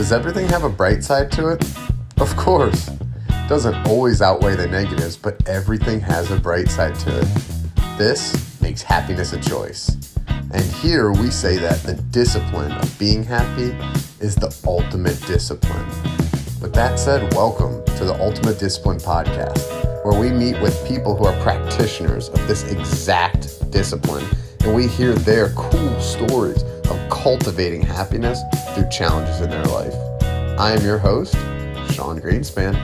Does everything have a bright side to it? Of course. Doesn't always outweigh the negatives, but everything has a bright side to it. This makes happiness a choice. And here we say that the discipline of being happy is the ultimate discipline. With that said, welcome to the Ultimate Discipline Podcast, where we meet with people who are practitioners of this exact discipline and we hear their cool stories of cultivating happiness through challenges in their life. I am your host, Sean Greenspan.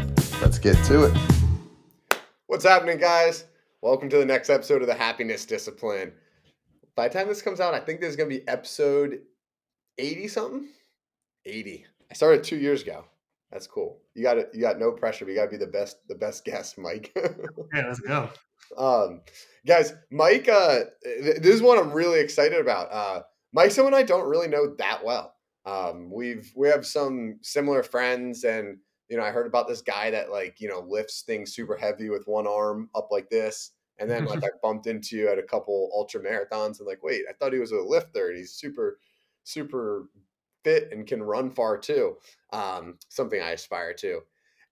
Let's get to it. What's happening, guys? Welcome to the next episode of the Happiness Discipline. By the time this comes out, I think this is going to be episode 80 something. 80. I started two years ago. That's cool. You got it. You got no pressure. But you got to be the best, the best guest, Mike. yeah, let's go. Um, guys, Mike, uh, this is what I'm really excited about. Uh, Mike, and I don't really know that well. Um, we've we have some similar friends, and you know, I heard about this guy that like you know lifts things super heavy with one arm up like this, and then like I bumped into you at a couple ultra marathons, and like, wait, I thought he was a lifter, and he's super, super fit and can run far too. Um, something I aspire to.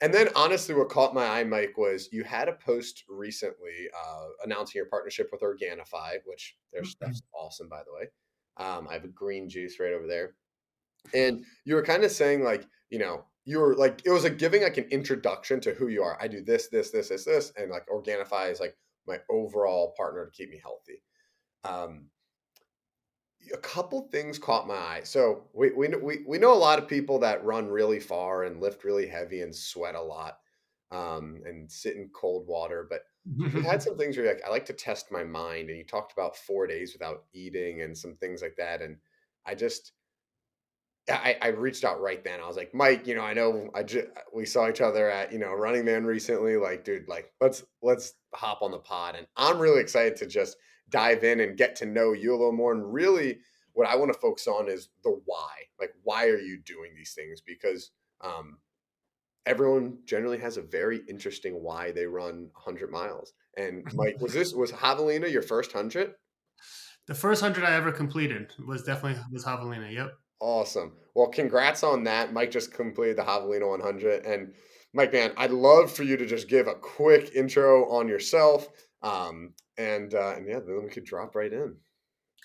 And then, honestly, what caught my eye, Mike, was you had a post recently uh, announcing your partnership with Organifi, which their mm-hmm. stuff's awesome, by the way. Um, I have a green juice right over there, and you were kind of saying like, you know, you were like, it was like giving like an introduction to who you are. I do this, this, this, this, this, and like Organifi is like my overall partner to keep me healthy. Um, a couple things caught my eye. So we, we we we know a lot of people that run really far and lift really heavy and sweat a lot, um, and sit in cold water. But you had some things where like I like to test my mind, and you talked about four days without eating and some things like that. And I just I, I reached out right then. I was like, Mike, you know, I know I just we saw each other at you know Running Man recently. Like, dude, like let's let's hop on the pod, and I'm really excited to just dive in and get to know you a little more. And really, what I want to focus on is the why. Like, why are you doing these things? Because um, everyone generally has a very interesting why they run 100 miles. And Mike, was this was Javelina your first hundred? The first hundred I ever completed was definitely was Javelina. Yep. Awesome. Well, congrats on that. Mike just completed the Javelina 100, and Mike, man, I'd love for you to just give a quick intro on yourself, um, and uh, and yeah, then we could drop right in.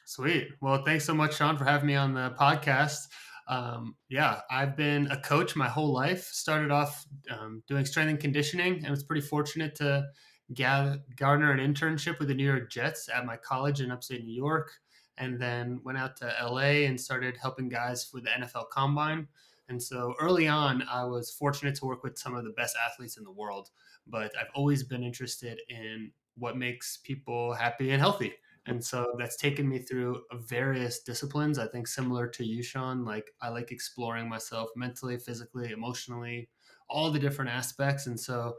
Sweet. Well, thanks so much, Sean, for having me on the podcast. Um, yeah, I've been a coach my whole life. Started off um, doing strength and conditioning, and was pretty fortunate to gather, garner an internship with the New York Jets at my college in upstate New York, and then went out to LA and started helping guys with the NFL Combine. And so early on, I was fortunate to work with some of the best athletes in the world. But I've always been interested in what makes people happy and healthy. And so that's taken me through various disciplines. I think similar to you, Sean, like I like exploring myself mentally, physically, emotionally, all the different aspects. And so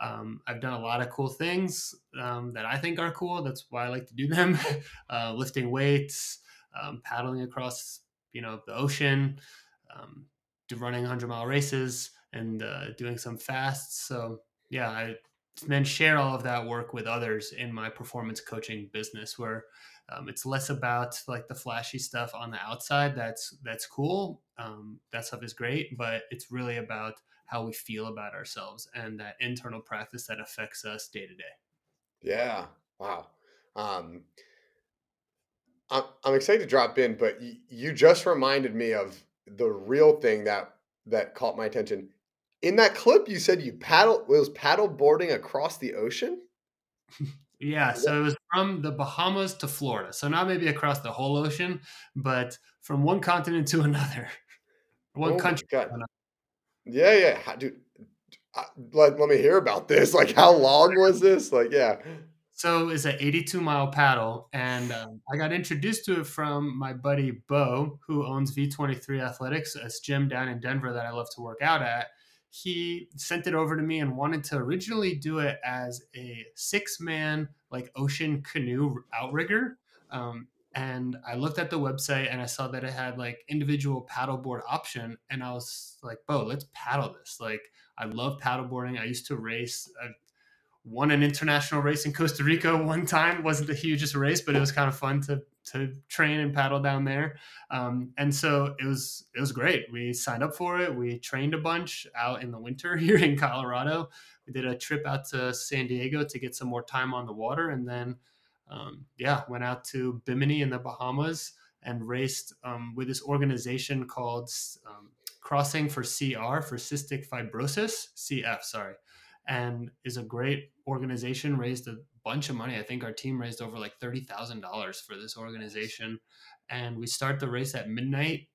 um, I've done a lot of cool things um, that I think are cool. That's why I like to do them. uh, lifting weights, um, paddling across, you know, the ocean, um, running 100 mile races, and uh, doing some fasts. So yeah, I then share all of that work with others in my performance coaching business where um, it's less about like the flashy stuff on the outside that's that's cool um, that stuff is great but it's really about how we feel about ourselves and that internal practice that affects us day to day. Yeah. Wow. Um, I'm, I'm excited to drop in but you just reminded me of the real thing that that caught my attention in that clip you said you paddle it was paddle boarding across the ocean? Yeah so it was from the bahamas to florida. So not maybe across the whole ocean but from one continent to another. One oh country yeah yeah dude let, let me hear about this. Like how long was this? Like yeah. So it's an 82 mile paddle and um, i got introduced to it from my buddy bo who owns v23 athletics a gym down in denver that i love to work out at he sent it over to me and wanted to originally do it as a six man like ocean canoe outrigger. Um, and I looked at the website and I saw that it had like individual paddleboard option, and I was like, "Bo, let's paddle this!" Like, I love paddleboarding. I used to race. I won an international race in Costa Rica one time. Wasn't the hugest race, but it was kind of fun to to train and paddle down there. Um, and so it was it was great. We signed up for it. We trained a bunch out in the winter here in Colorado. We did a trip out to San Diego to get some more time on the water, and then um, yeah, went out to Bimini in the Bahamas and raced um, with this organization called um, Crossing for CR for Cystic Fibrosis, CF, sorry, and is a great organization. Raised a bunch of money. I think our team raised over like thirty thousand dollars for this organization, and we start the race at midnight.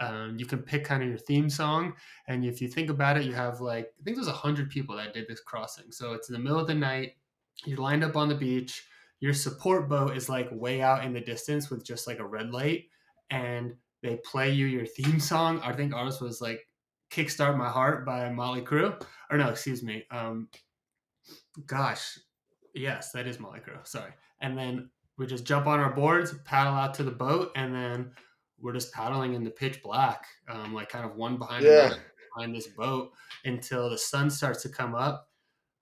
Um, you can pick kind of your theme song, and if you think about it, you have like I think there's a hundred people that did this crossing. So it's in the middle of the night. You're lined up on the beach your support boat is like way out in the distance with just like a red light and they play you your theme song i think ours was like kickstart my heart by Mötley Crüe. or no excuse me um gosh yes that is Mötley Crüe. sorry and then we just jump on our boards paddle out to the boat and then we're just paddling in the pitch black um like kind of one behind yeah. another behind this boat until the sun starts to come up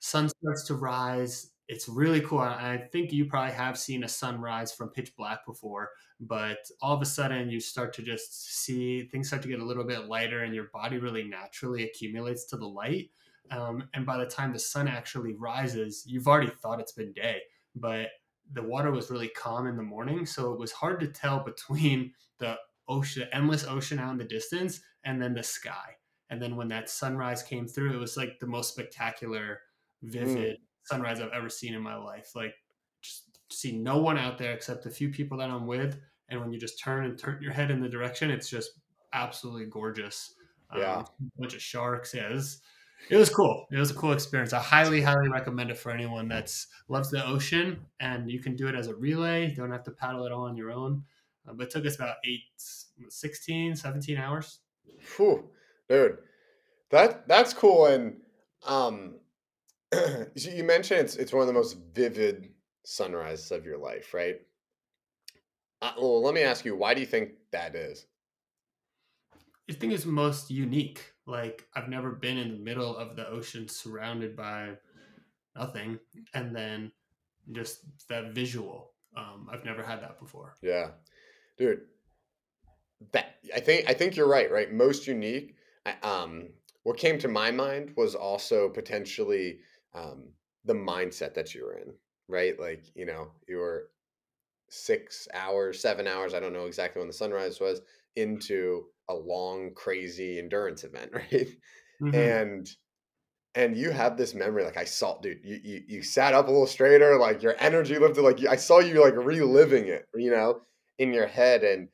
sun starts to rise it's really cool. I think you probably have seen a sunrise from pitch black before, but all of a sudden you start to just see things start to get a little bit lighter and your body really naturally accumulates to the light. Um, and by the time the sun actually rises, you've already thought it's been day, but the water was really calm in the morning. So it was hard to tell between the ocean, endless ocean out in the distance, and then the sky. And then when that sunrise came through, it was like the most spectacular, vivid. Mm sunrise I've ever seen in my life. Like just see no one out there except the few people that I'm with. And when you just turn and turn your head in the direction, it's just absolutely gorgeous. Yeah. Um, a bunch of sharks. Yeah. It was, it was cool. It was a cool experience. I highly, highly recommend it for anyone that's loves the ocean and you can do it as a relay. You don't have to paddle it all on your own. Uh, but it took us about eight, 16, 17 hours. Whew, dude, that that's cool. And, um, you mentioned it's it's one of the most vivid sunrises of your life, right? Uh, well, let me ask you, why do you think that is? I think it's most unique. Like I've never been in the middle of the ocean, surrounded by nothing, and then just that visual. Um, I've never had that before. Yeah, dude. That I think I think you're right. Right, most unique. I, um, what came to my mind was also potentially um, the mindset that you were in, right? Like, you know, you were six hours, seven hours, I don't know exactly when the sunrise was, into a long, crazy endurance event, right? Mm-hmm. And and you have this memory, like I saw, dude, you, you you sat up a little straighter, like your energy lifted, like I saw you like reliving it, you know, in your head, and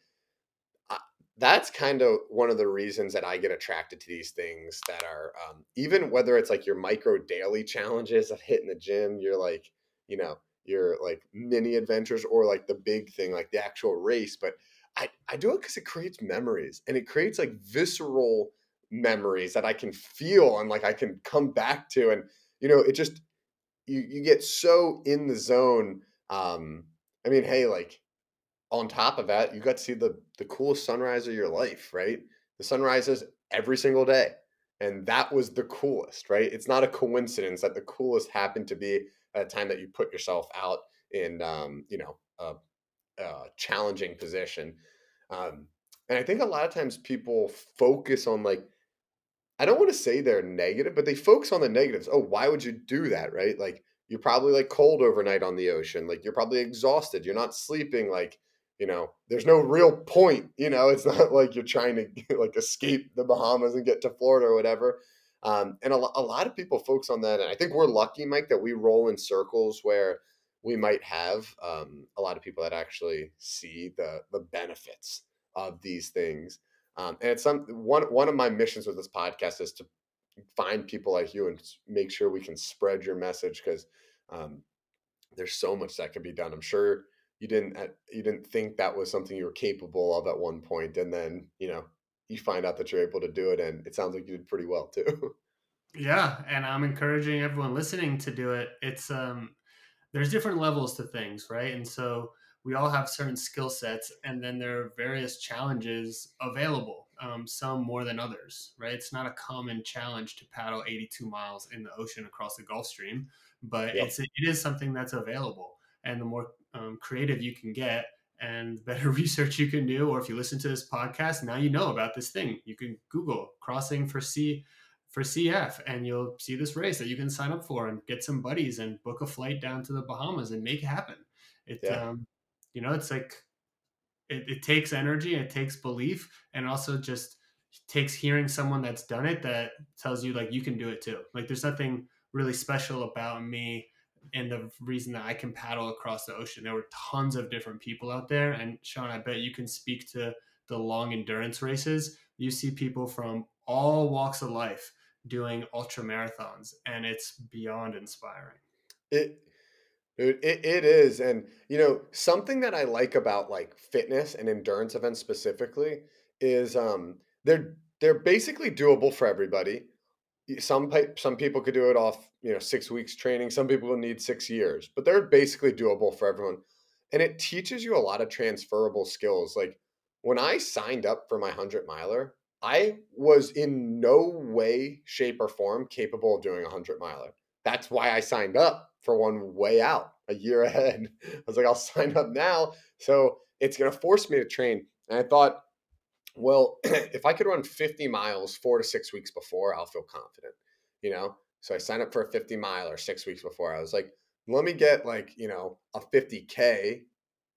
that's kind of one of the reasons that I get attracted to these things that are um, even whether it's like your micro daily challenges of hitting the gym, you're like, you know, your like mini adventures or like the big thing, like the actual race. But I, I do it because it creates memories and it creates like visceral memories that I can feel and like I can come back to. And, you know, it just, you, you get so in the zone. Um, I mean, hey, like on top of that, you got to see the the coolest sunrise of your life, right? The sunrises every single day. And that was the coolest, right? It's not a coincidence that the coolest happened to be at a time that you put yourself out in, um, you know, a, a challenging position. Um, and I think a lot of times people focus on like, I don't want to say they're negative, but they focus on the negatives. Oh, why would you do that, right? Like you're probably like cold overnight on the ocean. Like you're probably exhausted. You're not sleeping. Like you know there's no real point you know it's not like you're trying to like escape the bahamas and get to florida or whatever. Um, and a, a lot of people focus on that and i think we're lucky mike that we roll in circles where we might have um, a lot of people that actually see the the benefits of these things. Um, and it's some one one of my missions with this podcast is to find people like you and make sure we can spread your message because um, there's so much that can be done. I'm sure you didn't uh, you didn't think that was something you were capable of at one point and then you know you find out that you're able to do it and it sounds like you did pretty well too. Yeah and i'm encouraging everyone listening to do it. It's um there's different levels to things right? And so we all have certain skill sets and then there are various challenges available um, some more than others right? It's not a common challenge to paddle 82 miles in the ocean across the gulf stream but it's it is something that's available, and the more um, creative you can get, and better research you can do, or if you listen to this podcast, now you know about this thing. You can Google crossing for C for CF, and you'll see this race that you can sign up for and get some buddies and book a flight down to the Bahamas and make it happen. It, yeah. um, you know, it's like it, it takes energy, it takes belief, and also just takes hearing someone that's done it that tells you like you can do it too. Like there's nothing really special about me and the reason that I can paddle across the ocean. There were tons of different people out there. And Sean, I bet you can speak to the long endurance races. You see people from all walks of life doing ultra marathons, and it's beyond inspiring. It, it, it is. And, you know, something that I like about like fitness and endurance events specifically is um, they're, they're basically doable for everybody some some people could do it off you know six weeks training some people will need six years but they're basically doable for everyone and it teaches you a lot of transferable skills like when i signed up for my 100 miler i was in no way shape or form capable of doing a 100 miler. That's why i signed up for one way out a year ahead. I was like i'll sign up now. So it's going to force me to train and i thought well, if I could run 50 miles four to six weeks before, I'll feel confident, you know? So I signed up for a 50 mile or six weeks before. I was like, let me get like, you know, a 50K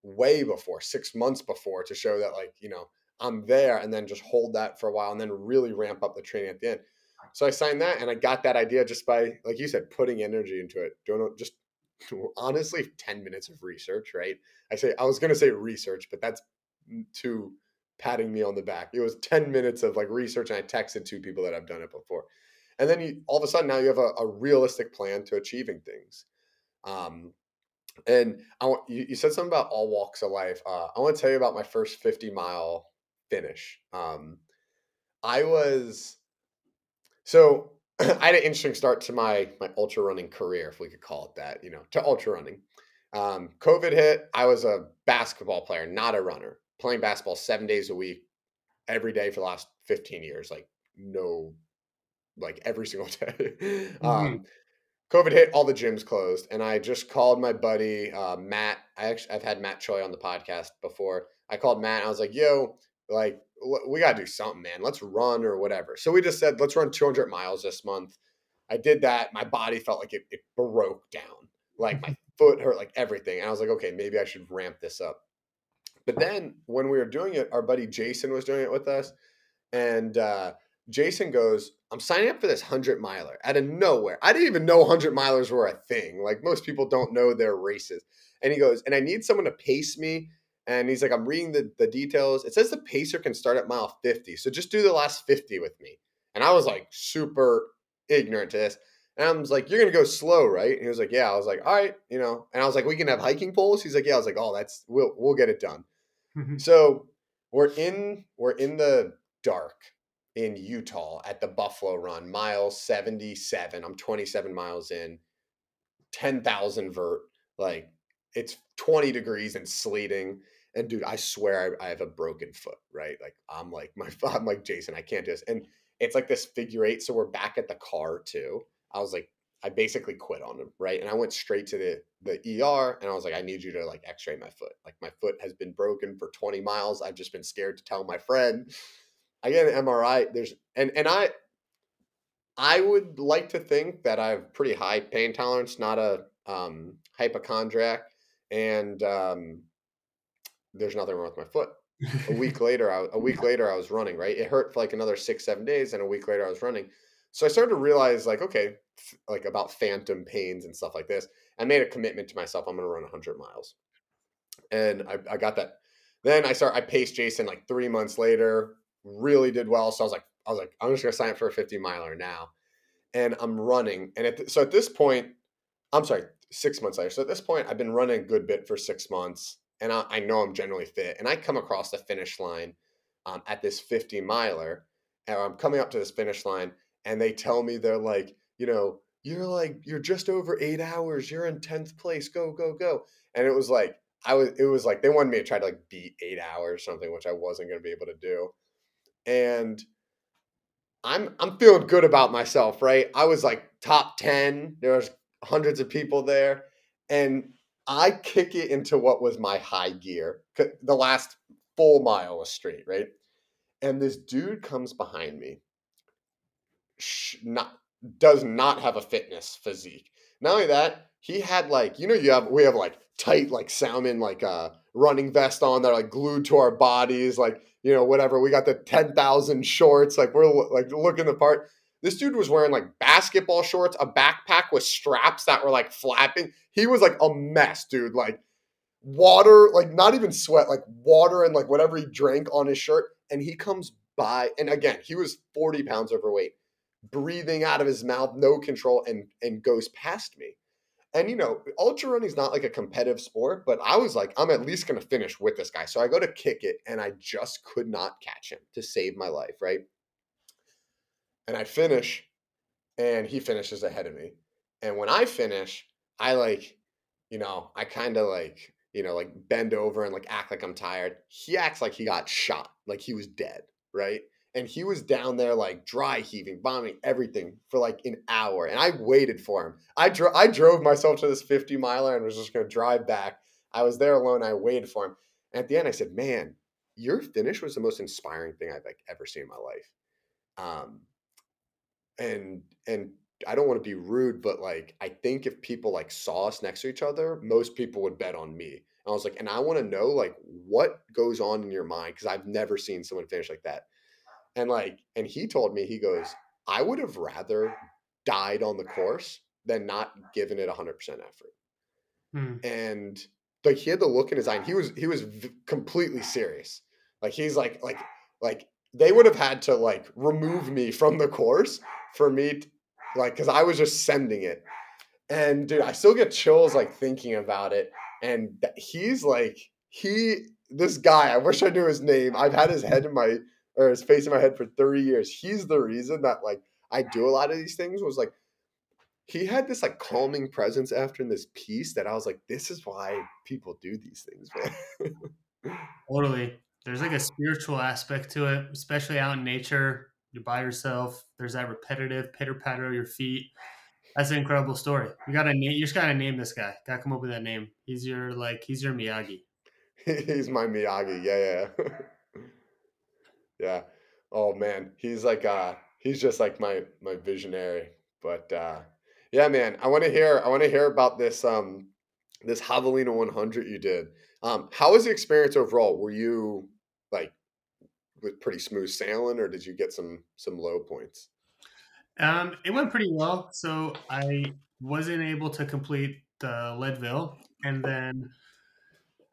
way before, six months before to show that, like, you know, I'm there and then just hold that for a while and then really ramp up the training at the end. So I signed that and I got that idea just by, like you said, putting energy into it. Don't just honestly 10 minutes of research, right? I say, I was going to say research, but that's mm, too patting me on the back. It was 10 minutes of like research and I texted two people that I've done it before. And then you all of a sudden now you have a, a realistic plan to achieving things. Um, and I want you, you said something about all walks of life. Uh, I want to tell you about my first 50 mile finish. Um, I was so I had an interesting start to my my ultra running career, if we could call it that, you know, to ultra running. Um, COVID hit. I was a basketball player, not a runner playing basketball seven days a week, every day for the last 15 years. Like, no, like every single day. Mm-hmm. Um, COVID hit, all the gyms closed, and I just called my buddy uh, Matt. I actually I've had Matt Choi on the podcast before. I called Matt. I was like, "Yo, like we gotta do something, man. Let's run or whatever." So we just said, "Let's run 200 miles this month." I did that. My body felt like it, it broke down. Like my foot hurt, like everything. And I was like, "Okay, maybe I should ramp this up." But then when we were doing it, our buddy Jason was doing it with us. And uh, Jason goes, I'm signing up for this 100 miler out of nowhere. I didn't even know 100 milers were a thing. Like most people don't know their races. And he goes, and I need someone to pace me. And he's like, I'm reading the, the details. It says the pacer can start at mile 50. So just do the last 50 with me. And I was like super ignorant to this. And I was like, you're to go slow, right? And he was like, yeah. I was like, all right, you know. And I was like, we can have hiking poles. He's like, yeah. I was like, oh, that's, we'll, we'll get it done. Mm-hmm. So we're in we're in the dark in Utah at the Buffalo Run, mile 77. I'm 27 miles in, 10,000 vert. Like it's 20 degrees and sleeting. And dude, I swear I, I, have a broken foot, right? Like I'm like my I'm like Jason, I can't this. And it's like this figure eight. So we're back at the car too. I was like, I basically quit on him, right? And I went straight to the the ER and I was like, I need you to like x-ray my foot. Like my foot has been broken for 20 miles. I've just been scared to tell my friend. I get an MRI. There's and and I I would like to think that I have pretty high pain tolerance, not a um, hypochondriac, and um, there's nothing wrong with my foot. a week later, I, a week later, I was running. Right, it hurt for like another six, seven days, and a week later, I was running. So I started to realize, like, okay, like about phantom pains and stuff like this. I made a commitment to myself. I'm going to run 100 miles, and I, I got that. Then I start. I paced Jason like three months later. Really did well. So I was like, I was like, I'm just going to sign up for a 50 miler now, and I'm running. And at so at this point, I'm sorry, six months later. So at this point, I've been running a good bit for six months, and I, I know I'm generally fit. And I come across the finish line um, at this 50 miler, and I'm coming up to this finish line, and they tell me they're like, you know, you're like you're just over eight hours. You're in tenth place. Go go go. And it was like I was. It was like they wanted me to try to like beat eight hours something, which I wasn't going to be able to do. And I'm I'm feeling good about myself, right? I was like top ten. There was hundreds of people there, and I kick it into what was my high gear. The last full mile was straight, right? And this dude comes behind me, not does not have a fitness physique. Not only that, he had like you know you have we have like tight like salmon like uh running vest on that are like glued to our bodies like you know whatever we got the 10,000 shorts like we're like looking the part this dude was wearing like basketball shorts, a backpack with straps that were like flapping. He was like a mess, dude. Like water, like not even sweat, like water and like whatever he drank on his shirt. And he comes by, and again, he was 40 pounds overweight, breathing out of his mouth, no control, and and goes past me. And you know, ultra running is not like a competitive sport, but I was like, I'm at least gonna finish with this guy. So I go to kick it, and I just could not catch him to save my life, right? and I finish, and he finishes ahead of me. And when I finish, I like, you know, I kind of like, you know, like bend over and like act like I'm tired. He acts like he got shot, like he was dead, right? And he was down there like dry heaving, bombing everything for like an hour. And I waited for him. I dro- I drove myself to this 50 miler and was just gonna drive back. I was there alone. I waited for him. And at the end, I said, "Man, your finish was the most inspiring thing I've like ever seen in my life." Um, and and I don't want to be rude, but like I think if people like saw us next to each other, most people would bet on me. And I was like, and I want to know like what goes on in your mind because I've never seen someone finish like that. And like, and he told me, he goes, I would have rather died on the course than not given it 100% effort. Hmm. And like he had the look in his eye, and he was he was v- completely serious. Like he's like like like they would have had to like remove me from the course for me, to, like, because I was just sending it. And dude, I still get chills like thinking about it. And he's like, he, this guy, I wish I knew his name. I've had his head in my, or his face in my head for 30 years. He's the reason that like I do a lot of these things was like, he had this like calming presence after in this piece that I was like, this is why people do these things, man. totally. There's like a spiritual aspect to it, especially out in nature you're by yourself. There's that repetitive pitter patter of your feet. That's an incredible story. You gotta name. You just gotta name this guy. Gotta come up with that name. He's your like. He's your Miyagi. he's my Miyagi. Yeah, yeah, yeah. Oh man, he's like uh, he's just like my my visionary. But uh, yeah, man, I want to hear. I want to hear about this um this Javelina 100 you did. Um, how was the experience overall? Were you like with pretty smooth sailing, or did you get some some low points? Um, it went pretty well. So I wasn't able to complete the Leadville, and then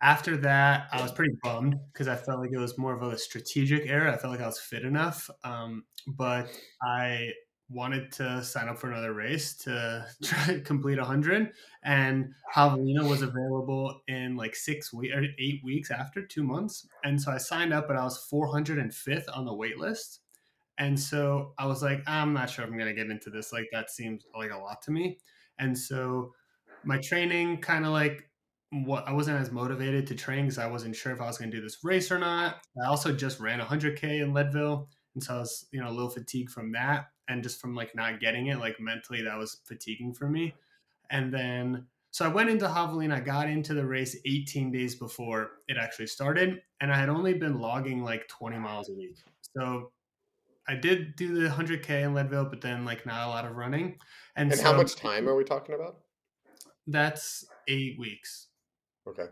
after that, I was pretty bummed because I felt like it was more of a strategic error. I felt like I was fit enough, um, but I wanted to sign up for another race to try to complete 100 and javelina was available in like six weeks or eight weeks after two months. And so i signed up but i was 405th on the wait list. And so i was like i'm not sure if i'm going to get into this. Like that seems like a lot to me. And so my training kind of like what I wasn't as motivated to train because I wasn't sure if I was going to do this race or not. I also just ran 100k in Leadville, and so I was you know a little fatigued from that and just from like not getting it like mentally that was fatiguing for me. And then so i went into javelina i got into the race 18 days before it actually started and i had only been logging like 20 miles a week. So i did do the 100k in leadville but then like not a lot of running. And, and so, how much time are we talking about? That's eight weeks okay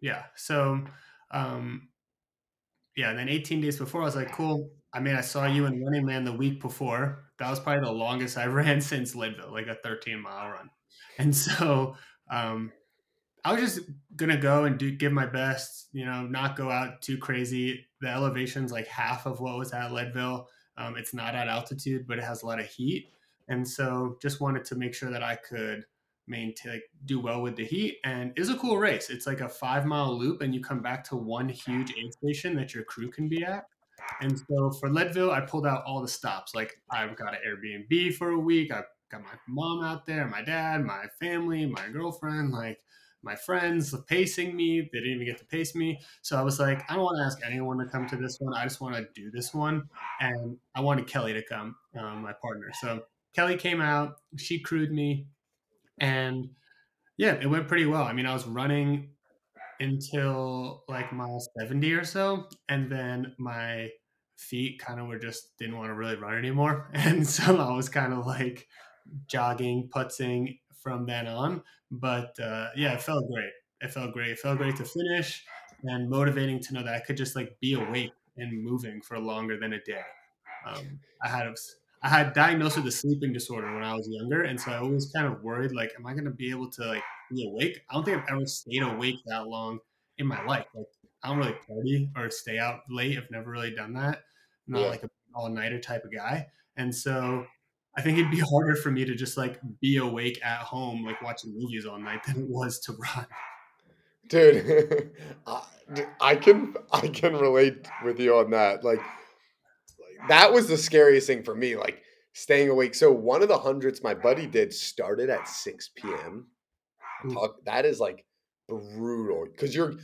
yeah so um yeah and then 18 days before i was like cool I mean, I saw you in Running Man the week before. That was probably the longest I ran since Leadville, like a 13 mile run. And so um, I was just gonna go and do give my best, you know, not go out too crazy. The elevation's like half of what was at Leadville. Um, it's not at altitude, but it has a lot of heat, and so just wanted to make sure that I could maintain like, do well with the heat. And is a cool race. It's like a five mile loop, and you come back to one huge aid station that your crew can be at. And so for Leadville, I pulled out all the stops. Like I've got an Airbnb for a week. I've got my mom out there, my dad, my family, my girlfriend, like my friends pacing me. They didn't even get to pace me. So I was like, I don't want to ask anyone to come to this one. I just want to do this one. And I wanted Kelly to come, um, my partner. So Kelly came out. She crewed me. And yeah, it went pretty well. I mean, I was running until like mile 70 or so. And then my feet kind of were just didn't want to really run anymore. And so I was kind of like jogging, putzing from then on. But uh, yeah, it felt great. It felt great. It felt great to finish and motivating to know that I could just like be awake and moving for longer than a day. Um, I had I had diagnosed with a sleeping disorder when I was younger, and so I always kind of worried like, am I going to be able to like be awake? I don't think I've ever stayed awake that long in my life. Like I don't really party or stay out late. I've never really done that. I'm not yeah. like an all nighter type of guy, and so I think it'd be harder for me to just like be awake at home, like watching movies all night, than it was to run. Dude, I can I can relate with you on that. Like that was the scariest thing for me, like staying awake. So one of the hundreds my buddy did started at 6 p.m. Talk, that is like brutal because you're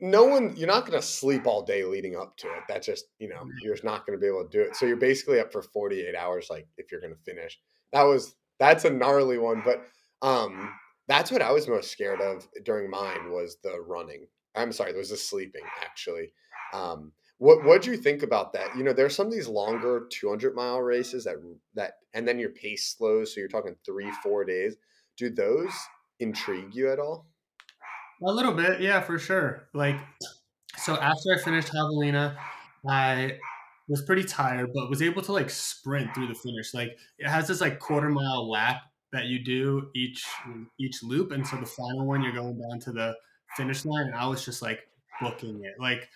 no one you're not going to sleep all day leading up to it. That's just you know you're just not going to be able to do it. So you're basically up for 48 hours like if you're going to finish. That was that's a gnarly one but um that's what i was most scared of during mine was the running. I'm sorry there was the sleeping actually. Um what uh, what do you think about that? You know, there's some of these uh, longer 200 mile races that that and then your pace slows, so you're talking three four days. Do those intrigue you at all? A little bit, yeah, for sure. Like, so after I finished Javelina, I was pretty tired, but was able to like sprint through the finish. Like, it has this like quarter mile lap that you do each each loop, and so the final one you're going down to the finish line, and I was just like booking it, like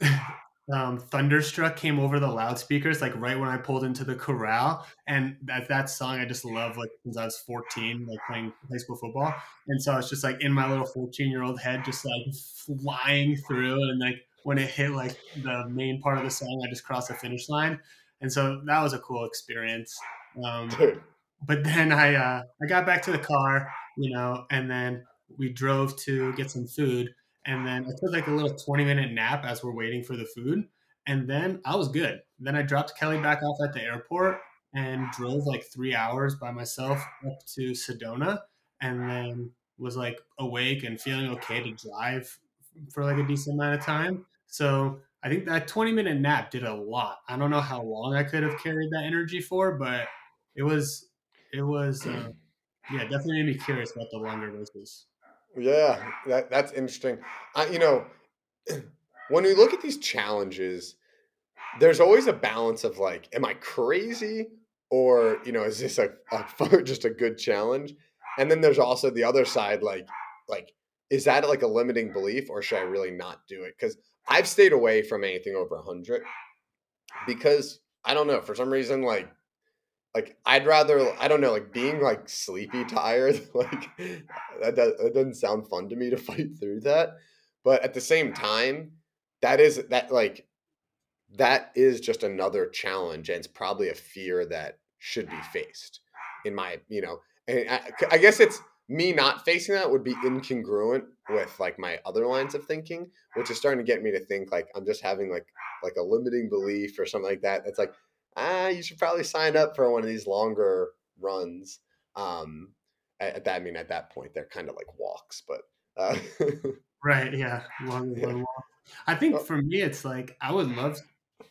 um, Thunderstruck came over the loudspeakers like right when I pulled into the corral, and that that song I just love like since I was 14, like playing high school football, and so I was just like in my little 14 year old head, just like flying through, and like when it hit like the main part of the song, I just crossed the finish line, and so that was a cool experience. Um, but then I uh, I got back to the car, you know, and then we drove to get some food and then I took like a little 20 minute nap as we're waiting for the food. And then I was good. Then I dropped Kelly back off at the airport and drove like three hours by myself up to Sedona and then was like awake and feeling okay to drive for like a decent amount of time. So I think that 20 minute nap did a lot. I don't know how long I could have carried that energy for, but it was, it was, uh, yeah, definitely made me curious about the longer races. Yeah, that that's interesting. I, you know, when we look at these challenges, there's always a balance of like, am I crazy, or you know, is this a, a just a good challenge? And then there's also the other side, like, like is that like a limiting belief, or should I really not do it? Because I've stayed away from anything over hundred because I don't know for some reason, like like I'd rather I don't know like being like sleepy tired like that, does, that doesn't sound fun to me to fight through that. But at the same time that is that like that is just another challenge and it's probably a fear that should be faced in my you know and I, I guess it's me not facing that would be incongruent with like my other lines of thinking which is starting to get me to think like i'm just having like like a limiting belief or something like that. It's like ah, you should probably sign up for one of these longer runs. Um, at, that, I mean, at that point, they're kind of like walks, but. Uh, right. Yeah. Long, yeah. long walk. I think oh. for me, it's like, I would love,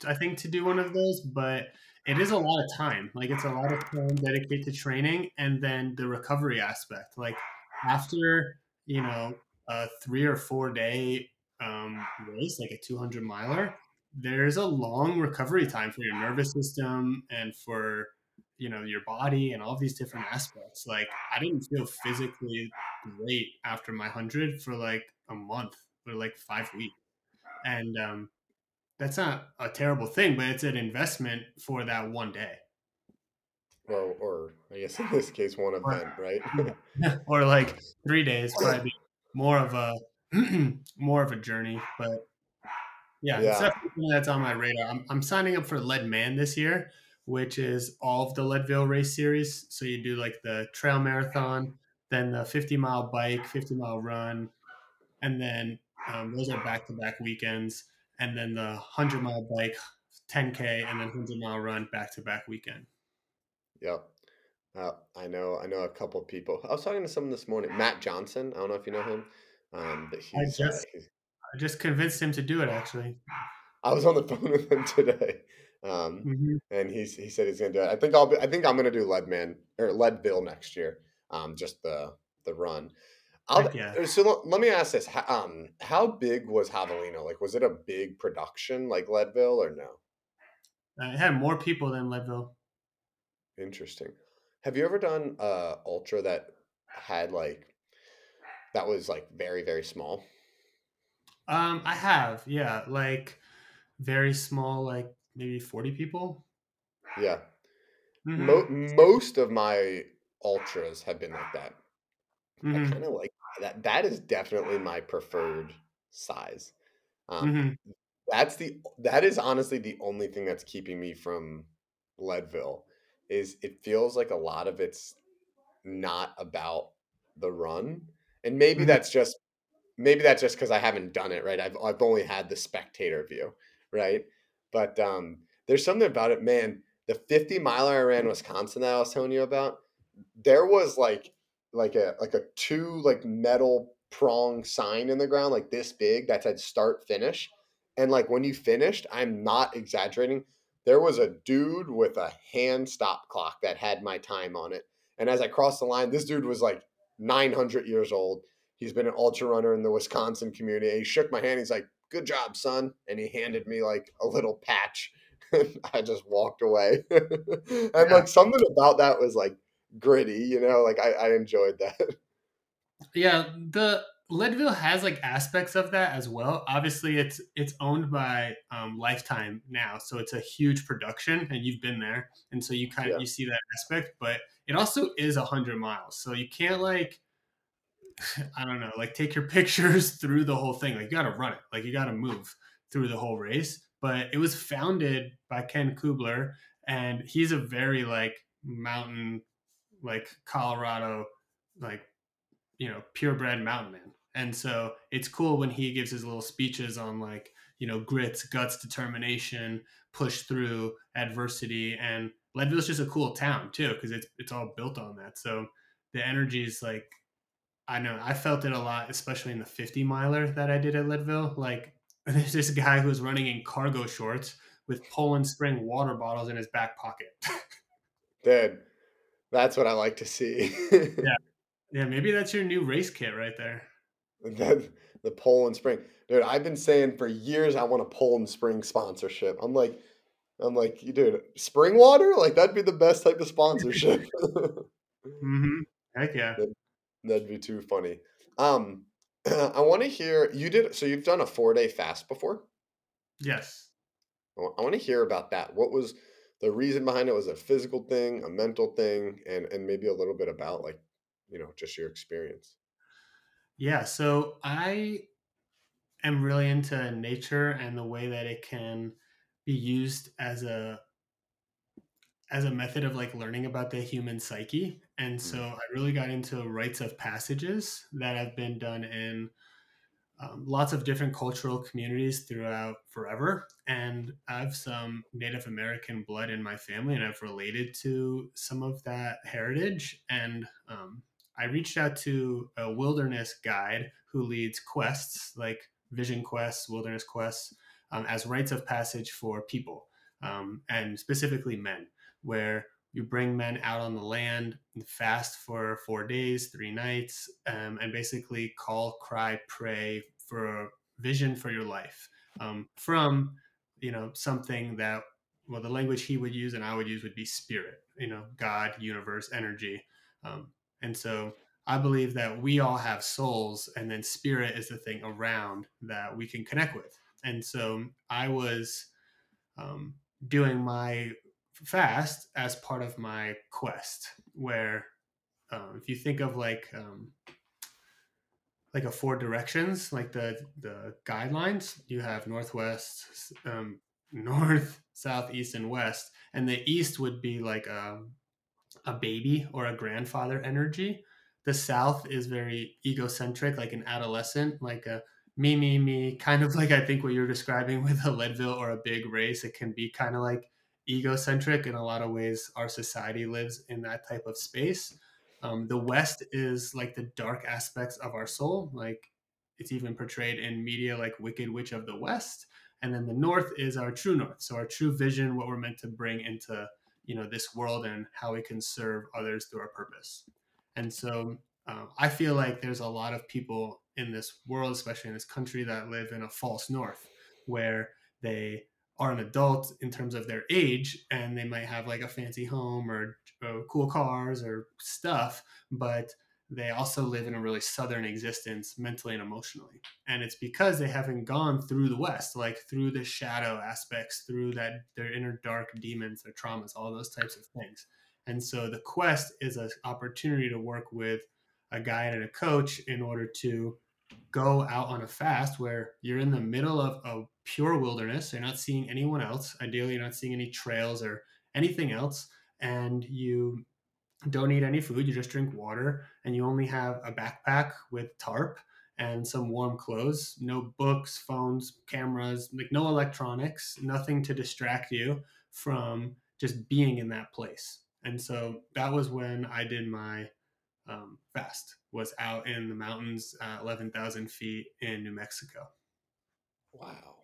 I think, to do one of those, but it is a lot of time. Like, it's a lot of time dedicated to training and then the recovery aspect. Like, after, you know, a three or four day um, race, like a 200 miler, there's a long recovery time for your nervous system and for you know your body and all these different aspects. Like i didn't feel physically great after my 100 for like a month or like five weeks. And um, that's not a terrible thing but it's an investment for that one day. Well or i guess in this case one event right? or like three days probably more of a more of a journey but yeah, yeah. definitely that's on my radar. I'm, I'm signing up for Leadman this year, which is all of the Leadville race series. So you do like the trail marathon, then the 50 mile bike, 50 mile run, and then um, those are back to back weekends, and then the 100 mile bike, 10k, and then 100 mile run back to back weekend. Yep. Uh, I know, I know a couple of people. I was talking to someone this morning, Matt Johnson. I don't know if you know him. Um, but I he's, uh, he's I just convinced him to do it actually. I was on the phone with him today, um, hmm and he's he said he's gonna do it. I think I'll be, I think I'm gonna do Leadman or Leadville next year. Um, just the the run. I'll yeah. so let, let me ask this: how, um, how big was Javelina? Like, was it a big production like Leadville or no? Uh, it had more people than Leadville. Interesting. Have you ever done uh ultra that had like that was like very very small? Um, I have, yeah, like very small, like maybe 40 people. Yeah. hmm Mo- most of my ultras have been like that. I hmm kind of like that. That is definitely my preferred size. Um, hmm that's the that is honestly the only thing that's keeping me from Leadville is it feels like a lot of it's not about the run. And maybe hmm that's just maybe that's just because I haven't done it, right? I've I've only had the spectator view, right? But um there's something about it, man. The 50 miler I ran in Wisconsin that I was telling you about, there was like like a like a two like metal prong sign in the ground like this big that said start finish and like when you finished i'm not exaggerating there was a dude with a hand stop clock that had my time on it and as i crossed the line this dude was like 900 years old he's been an ultra runner in the wisconsin community he shook my hand he's like good job son and he handed me like a little patch i just walked away and Yeah. like something about that was like gritty, you know, like I, I enjoyed that. Yeah, the Leadville has like aspects of that as well. Obviously, it's it's owned by um, Lifetime now, so it's a huge production, and you've been there, and so you kind of Yeah. you see that aspect. But it also is a hundred miles, so you can't like I don't know, like take your pictures through the whole thing. Like you got to run it, like you got to move through the whole race. But it was founded by Ken Chlouber, and he's a very like mountain, like Colorado, like you know, purebred mountain man. And so it's cool when he gives his little speeches on like, you know, grits, guts, determination, push through adversity. And Leadville's just a cool town too, because it's it's all built on that. So the energy is like I know I felt it a lot, especially in the 50 miler that I did at Leadville. Like there's this guy who's running in cargo shorts with Poland Spring water bottles in his back pocket. Dude, that's what I like to see. yeah. Yeah, maybe that's your new race kit right there. that the Poland Spring. Dude, I've been saying for years I want a Poland Spring sponsorship. I'm like, I'm like, you dude, spring water? Like that'd be the best type of sponsorship. mm-hmm. Heck yeah. That- That'd be too funny. Um, I want to hear you did so you've done a four day fast before. Yes. I want to hear about that. What was the reason behind it? Was it a physical thing, a mental thing, and and maybe a little bit about like, you know, just your experience. Yeah. So I am really into nature and the way that it can be used as a as a method of like learning about the human psyche. And so Mm. I really got into rites of passages that have been done in um, lots of different cultural communities throughout forever. And I have some Native American blood in my family, and I've related to some of that heritage. And um, I reached out to a wilderness guide who leads quests like vision quests, wilderness quests, um, as rites of passage for people, um, and specifically men, where you bring men out on the land, fast for four days, three nights, um, and basically call, cry, pray for a vision for your life um, from, you know, something that, well, the language he would use and I would use would be spirit, you know, God, universe, energy. Um, and so I believe that we all have souls, and then spirit is the thing around that we can connect with. And so I was um, doing my fast as part of my quest where um, if you think of like um, like a four directions like the the guidelines you have northwest um, north south east and west and the east would be like a, a baby or a grandfather energy. The south is very egocentric like an adolescent like a me me me kind of like i think what you're describing with a leadville or a big race it can be kind of like egocentric in a lot of ways. Our society lives in that type of space. Um, the West is like the dark aspects of our soul. Like it's even portrayed in media like Wicked Witch of the West. And then the North is our true North. So our true vision, what we're meant to bring into you know this world and how we can serve others through our purpose. And so um, I feel like there's a lot of people in this world, especially in this country, that live in a false north where they are an adult in terms of their age and they might have like a fancy home or, or cool cars or stuff, but they also live in a really southern existence mentally and emotionally. And it's because they haven't gone through the west like through the shadow aspects through that their inner dark demons their traumas all those types of things. And so the quest is an opportunity to work with a guide and a coach in order to go out on a fast where you're in the middle of a pure wilderness. You're not seeing anyone else. Ideally you're not seeing any trails or anything else. And you don't eat any food, you just drink water, and you only have a backpack with tarp and some warm clothes, no books, phones, cameras, like no electronics, nothing to distract you from just being in that place. And so that was when I did my um, fast, was out in the mountains, uh, 11,000 feet in New Mexico. Wow.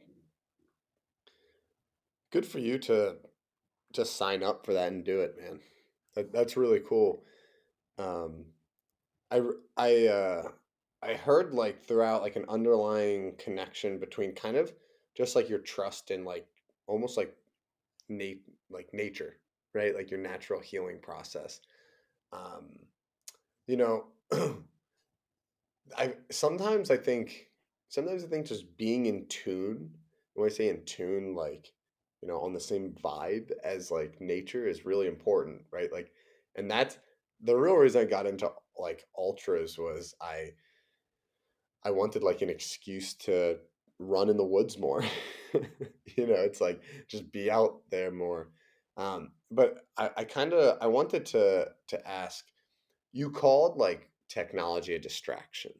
Good for you to just sign up for that and do it, man. That, that's really cool. Um, I I uh, I heard like throughout like an underlying connection between kind of just like your trust in like almost like nat like nature, right? Like your natural healing process. Um, you know, I sometimes I think sometimes I think just being in tune. When I say in tune, like you know, on the same vibe as like nature is really important, right? Like, and that's the real reason I got into like ultras was I I wanted like an excuse to run in the woods more. you know, it's like just be out there more. Um, but I, I kind of I wanted to to ask. You called like technology a distraction.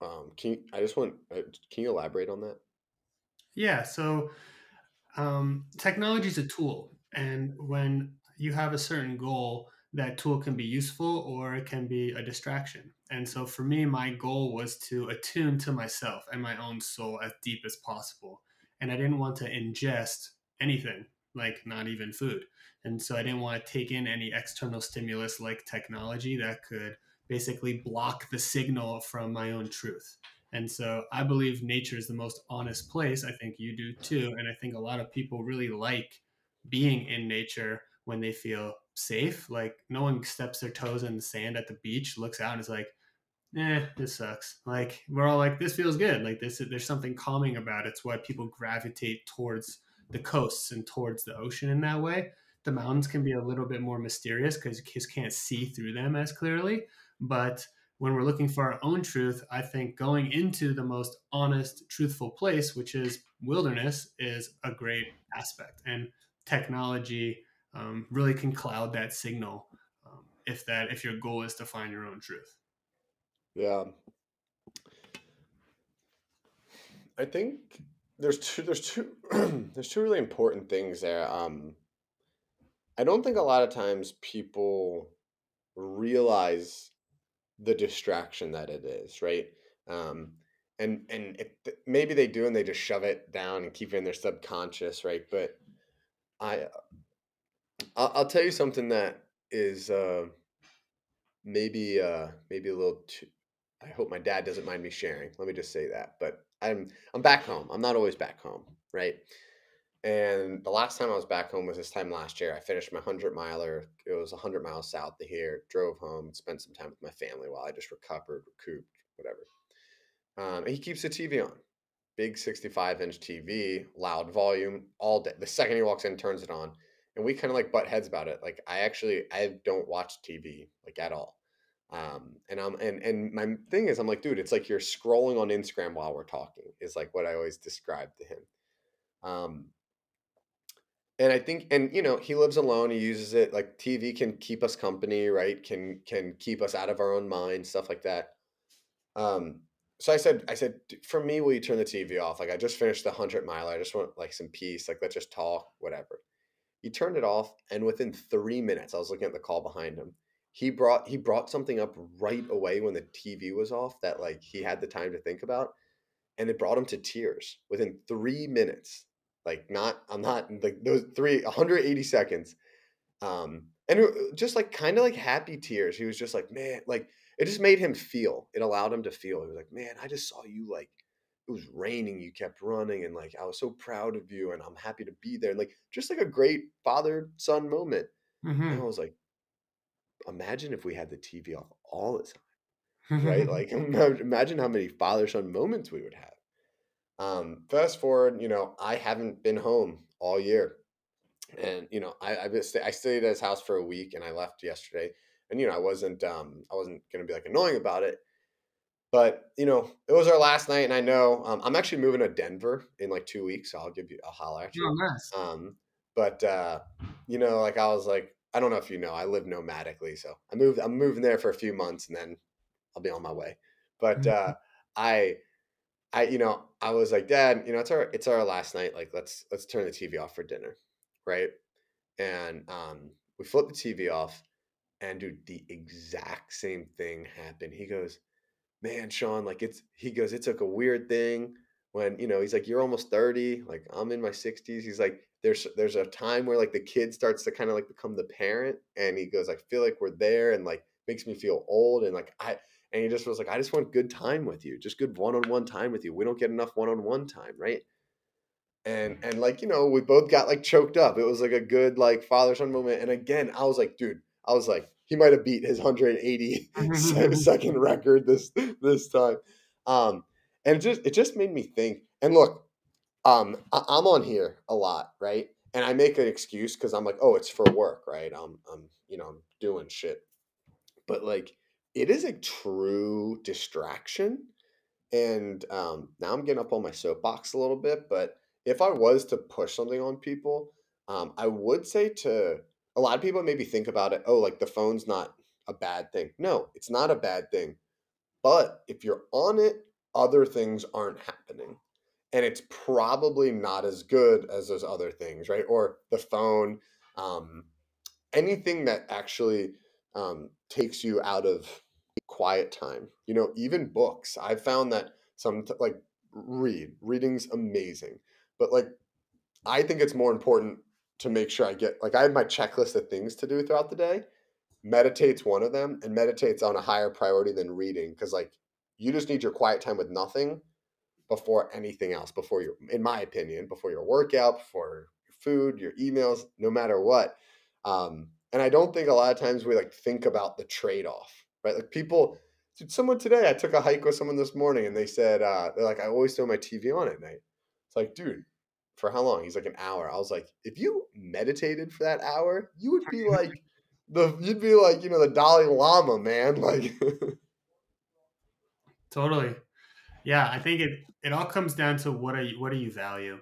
Um, can you, I just want? Uh, can you elaborate on that? Yeah. So um, technology is a tool, and when you have a certain goal, that tool can be useful or it can be a distraction. And so for me, my goal was to attune to myself and my own soul as deep as possible. And I didn't want to ingest anything, like not even food. And so I didn't want to take in any external stimulus like technology that could basically block the signal from my own truth. And so I believe nature is the most honest place. I think you do too. And I think a lot of people really like being in nature when they feel safe. Like no one steps their toes in the sand at the beach, looks out and is like, eh, this sucks. Like we're all like, this feels good. Like this, there's something calming about it. It's why people gravitate towards the coasts and towards the ocean in that way. The mountains can be a little bit more mysterious because you just can't see through them as clearly. But when we're looking for our own truth, I think going into the most honest, truthful place, which is wilderness, is a great aspect. And technology um, really can cloud that signal um, if that if your goal is to find your own truth. Yeah, I think there's two there's two there's two really important things there. Um, I don't think a lot of times people realize the distraction that it is, right? Um, and and it, maybe they do, and they just shove it down and keep it in their subconscious, right? But I, I'll, I'll tell you something that is uh, maybe uh, maybe a little too. I hope my dad doesn't mind me sharing. Let me just say that. But I'm I'm back home. I'm not always back home, right? And the last time I was back home was this time last year. I finished my 100 miler. It was 100 miles south of here. Drove home, spent some time with my family while I just recovered, recouped, whatever. Um, he keeps the TV on. Big 65 inch TV, loud volume all day. The second he walks in, turns it on. And we kind of like butt heads about it. Like I actually I don't watch TV like at all. Um, and I'm and and my thing is I'm like, dude, it's like you're scrolling on Instagram while we're talking, is like what I always describe to him. Um, and I think, and you know, he lives alone. He uses it like TV can keep us company, right? Can can keep us out of our own mind, stuff like that. Um, so I said, I said, for me, will you turn the TV off? Like I just finished the hundred mile. I just want like some peace. Like let's just talk, whatever. He turned it off, and within three minutes, I was looking at the call behind him. He brought he brought something up right away when the TV was off that like he had the time to think about, and it brought him to tears within three minutes. Like not, I'm not like those three 180 seconds, um, and just like kind of like happy tears. He was just like, man, like it just made him feel. It allowed him to feel. He was like, man, I just saw you like it was raining, you kept running, and like I was so proud of you, and I'm happy to be there. And like just like a great father son moment. Mm-hmm. And I was like, imagine if we had the TV off all the time, right? like imagine how many father son moments we would have. Um, fast forward, you know, I haven't been home all year, and you know, I I, I stayed at his house for a week, and I left yesterday, and you know, I wasn't um I wasn't gonna be like annoying about it, but you know, it was our last night, and I know um, I'm actually moving to Denver in like two weeks. So I'll give you a holler at you. Oh, nice. Um, but uh, you know, like I was like, I don't know if you know, I live nomadically, so I moved. I'm moving there for a few months, and then I'll be on my way. But mm-hmm. uh, I, I, you know, I was like, Dad, you know, it's our it's our last night. Like, let's let's turn the TV off for dinner, right? And um, we flip the TV off, and dude, the exact same thing happened. He goes man, Sean, like it's he goes, it's like a weird thing when, you know, he's like, You're almost 30, like I'm in my 60s. He's like, there's there's a time where like the kid starts to kind of like become the parent and he goes, I feel like we're there and like makes me feel old and like I and he just was like, I just want good time with you, just good one-on-one time with you. We don't get enough one-on-one time, right? And and like, you know, we both got like choked up. It was like a good like father-son moment. And again, I was like, dude, I was like, he might have beat his 180 second record this this time. Um, and it just it just made me think. And look, um, I, am on here a lot, right? And I make an excuse because I'm like, oh, it's for work, right? I'm I'm you know I'm doing shit, but like it is a true distraction. And um, now I'm getting up on my soapbox a little bit, but if I was to push something on people, um, I would say to a lot of people maybe think about it, oh, like the phone's not a bad thing. No, it's not a bad thing. But if you're on it, other things aren't happening. And it's probably not as good as those other things, right? Or the phone, um, anything that actually um, takes you out of quiet time. You know, even books. I've found that some, like, read. Reading's amazing. But, like, I think it's more important to make sure I get like I have my checklist of things to do throughout the day. Meditate's one of them, and meditate's on a higher priority than reading because like you just need your quiet time with nothing before anything else. Before your, in my opinion, before your workout, before your food, your emails, no matter what. Um, and I don't think a lot of times we like think about the trade off, right? Like people, dude, someone today, I took a hike with someone this morning, and they said uh, they're like, I always throw my TV on at night. It's like, dude, for how long? He's like an hour. I was like, if you meditated for that hour, you would be like the you'd be like, you know, the Dalai Lama, man. Like Totally. Yeah, I think it it all comes down to what are you what do you value?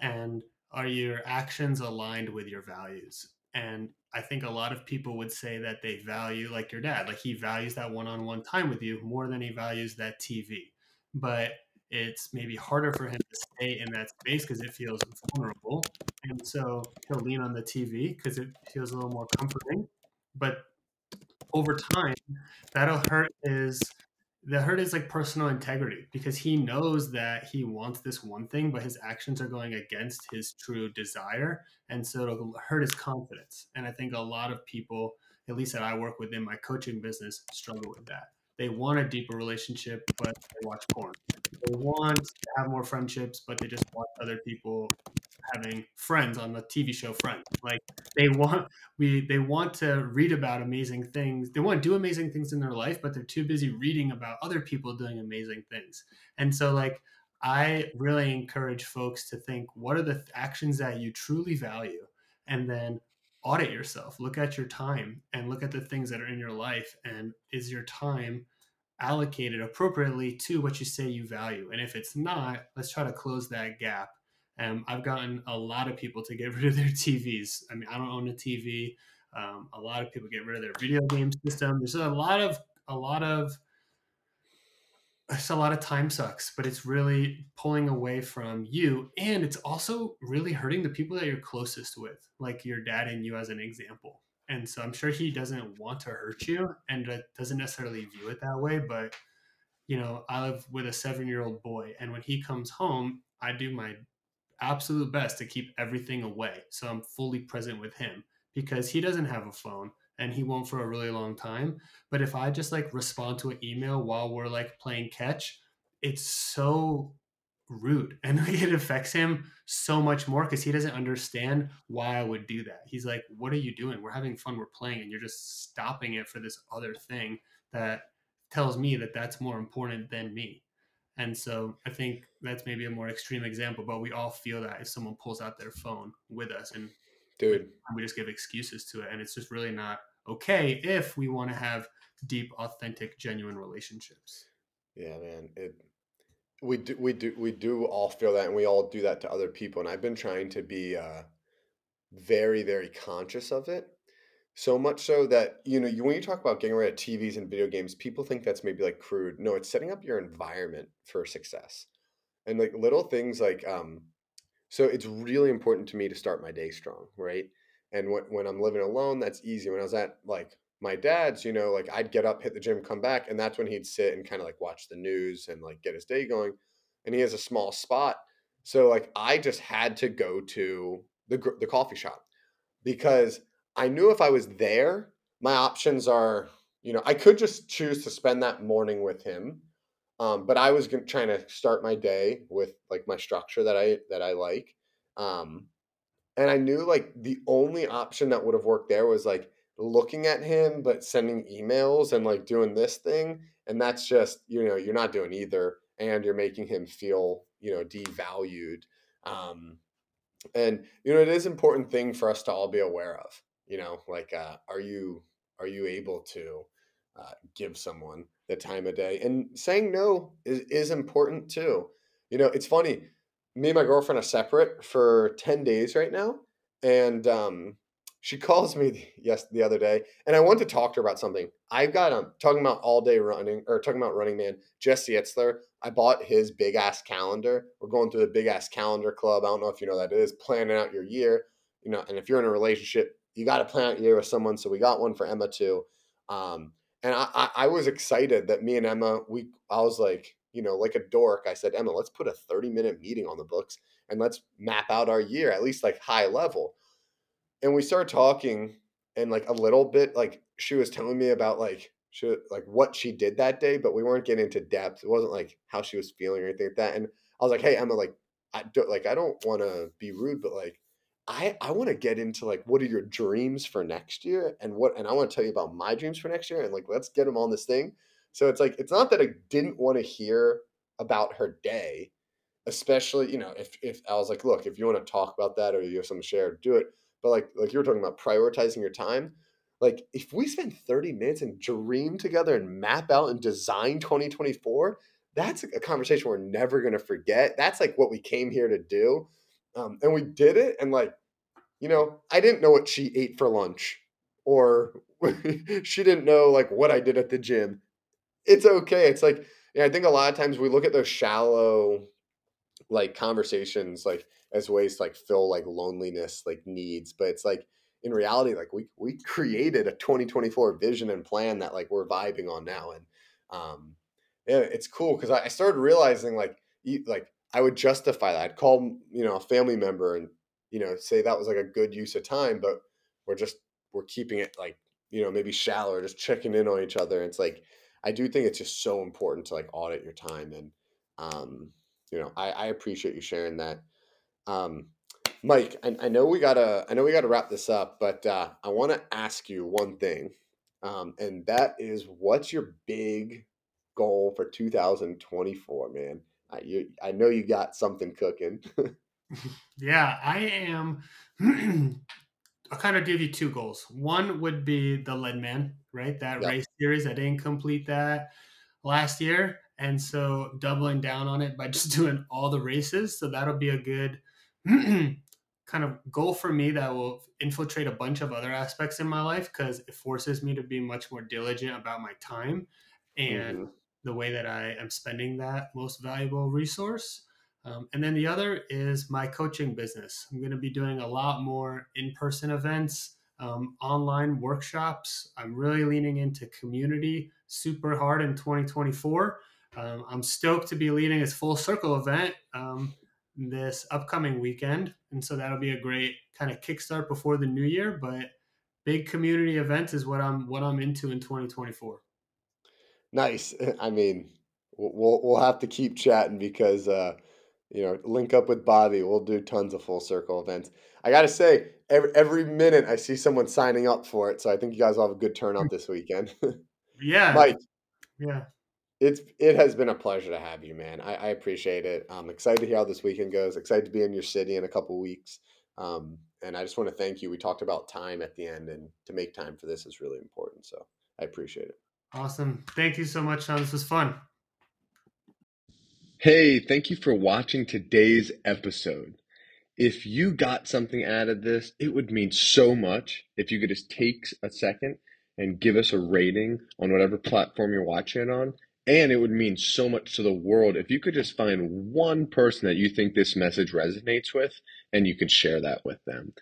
And are your actions aligned with your values? And I think a lot of people would say that they value like your dad, like he values that one-on-one time with you more than he values that TV. But it's maybe harder for him to stay in that space because it feels vulnerable. And so he'll lean on the TV because it feels a little more comforting. But over time, that'll hurt his the hurt is like personal integrity because he knows that he wants this one thing, but his actions are going against his true desire. And so it'll hurt his confidence. And I think a lot of people, at least that I work with in my coaching business, struggle with that. They want a deeper relationship, but they watch porn. They want to have more friendships, but they just watch other people having friends on the TV show Friends. Like they want we they want to read about amazing things. They want to do amazing things in their life, but they're too busy reading about other people doing amazing things. And so like I really encourage folks to think what are the actions that you truly value and then audit yourself. Look at your time and look at the things that are in your life and is your time allocated appropriately to what you say you value. And if it's not, let's try to close that gap. Um, I've gotten a lot of people to get rid of their TVs. I mean, I don't own a TV. Um, a lot of people get rid of their video game system. There's a lot of a lot of it's a lot of time sucks, but it's really pulling away from you. And it's also really hurting the people that you're closest with, like your dad and you as an example. And so I'm sure he doesn't want to hurt you and doesn't necessarily view it that way. But, you know, I live with a seven year old boy. And when he comes home, I do my absolute best to keep everything away. So I'm fully present with him because he doesn't have a phone and he won't for a really long time. But if I just like respond to an email while we're like playing catch, it's so rude and it affects him so much more because he doesn't understand why I would do that. He's like, What are you doing? We're having fun, we're playing, and you're just stopping it for this other thing that tells me that that's more important than me. And so I think that's maybe a more extreme example, but we all feel that if someone pulls out their phone with us and dude, we just give excuses to it. And it's just really not okay if we want to have deep, authentic, genuine relationships. Yeah, man. It we do we do we do all feel that and we all do that to other people. And I've been trying to be uh very, very conscious of it. So much so that, you know, when you talk about getting rid of TVs and video games, people think that's maybe like crude. No, it's setting up your environment for success. And like little things like um so it's really important to me to start my day strong, right? And when, when I'm living alone, that's easy. When I was at like my dad's, you know, like I'd get up, hit the gym, come back, and that's when he'd sit and kind of like watch the news and like get his day going. And he has a small spot, so like I just had to go to the the coffee shop because I knew if I was there, my options are, you know, I could just choose to spend that morning with him, um, but I was gonna, trying to start my day with like my structure that I that I like. Um, and I knew like the only option that would have worked there was like looking at him but sending emails and like doing this thing and that's just you know you're not doing either and you're making him feel you know devalued um and you know it is an important thing for us to all be aware of you know like uh are you are you able to uh, give someone the time of day? And saying no is is important too. You know it's funny me and my girlfriend are separate for 10 days right now and um she calls me yes the other day and i want to talk to her about something. I've got um talking about all day running or talking about running man jesse itzler i bought his big ass calendar. We're going through the big ass calendar club. I don't know if you know that it is. Planning out your year you know and if you're in a relationship you got to plan out your year with someone so we got one for emma too um and I, I i was excited that me and emma we i was like you know, like a dork, I said, Emma, let's put a 30 minute meeting on the books and let's map out our year, at least like high level. And we started talking and like a little bit, like she was telling me about like, she, like what she did that day, but we weren't getting into depth. It wasn't like how she was feeling or anything like that. And I was like, Hey, Emma, like, I don't like, I don't want to be rude, but like, I, I want to get into like what are your dreams for next year and what and I want to tell you about my dreams for next year and like let's get them on this thing so it's like it's not that I didn't want to hear about her day, especially you know if if I was like, look, if you want to talk about that or you have something to share, do it. But like like you were talking about prioritizing your time. Like if we spend 30 minutes and dream together and map out and design 2024, that's a conversation we're never gonna forget. That's like what we came here to do. Um, and we did it. And like, you know, I didn't know what she ate for lunch or she didn't know like what I did at the gym it's okay. It's like yeah, I think a lot of times we look at those shallow like conversations like as ways to like fill like loneliness like needs, but it's like in reality like we we created a 2024 vision and plan that like we're vibing on now and um yeah, it's cool because I, I started realizing like you, like I would justify that. I'd call you know a family member and you know say that was like a good use of time, but we're just we're keeping it like you know maybe shallower, just checking in on each other. It's like I do think it's just so important to like audit your time and um, you know, I, I appreciate you sharing that. Um, Mike, I, I know we gotta I know we gotta wrap this up, but uh, I want to ask you one thing, um, and that is, what's your big goal for 2024, man? I you I know you got something cooking. yeah, I am. I'll kind of give you two goals. One would be the Leadman, right? That yep. race series. I didn't complete that last year. And so doubling down on it by just doing all the races. So that'll be a good kind of goal for me that will infiltrate a bunch of other aspects in my life because it forces me to be much more diligent about my time and mm-hmm. the way that I am spending that most valuable resource. Um, and then the other is my coaching business. I'm going to be doing a lot more in person events, um, online workshops. I'm really leaning into community super hard in 2024. Um, I'm stoked to be leading this full circle event um, this upcoming weekend. And so that'll be a great kind of kickstart before the new year. But big community events is what I'm what I'm into in 2024. Nice. I mean, we'll we'll have to keep chatting because uh, you know, link up with Bobby. We'll do tons of full circle events. I got to say, every, every minute I see someone signing up for it, so I think you guys will have a good turnout this weekend. yeah, Mike. Yeah, it's it has been a pleasure to have you, man. I, I appreciate it. I'm excited to hear how this weekend goes. Excited to be in your city in a couple weeks. Um, and I just want to thank you. We talked about time at the end, and to make time for this is really important. So I appreciate it. Awesome. Thank you so much, Sean. This was fun. Hey, thank you for watching today's episode. If you got something out of this, it would mean so much if you could just take a second and give us a rating on whatever platform you're watching it on. And it would mean so much to the world if you could just find one person that you think this message resonates with and you could share that with them.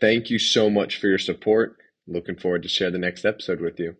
Thank you so much for your support. Looking forward to share the next episode with you.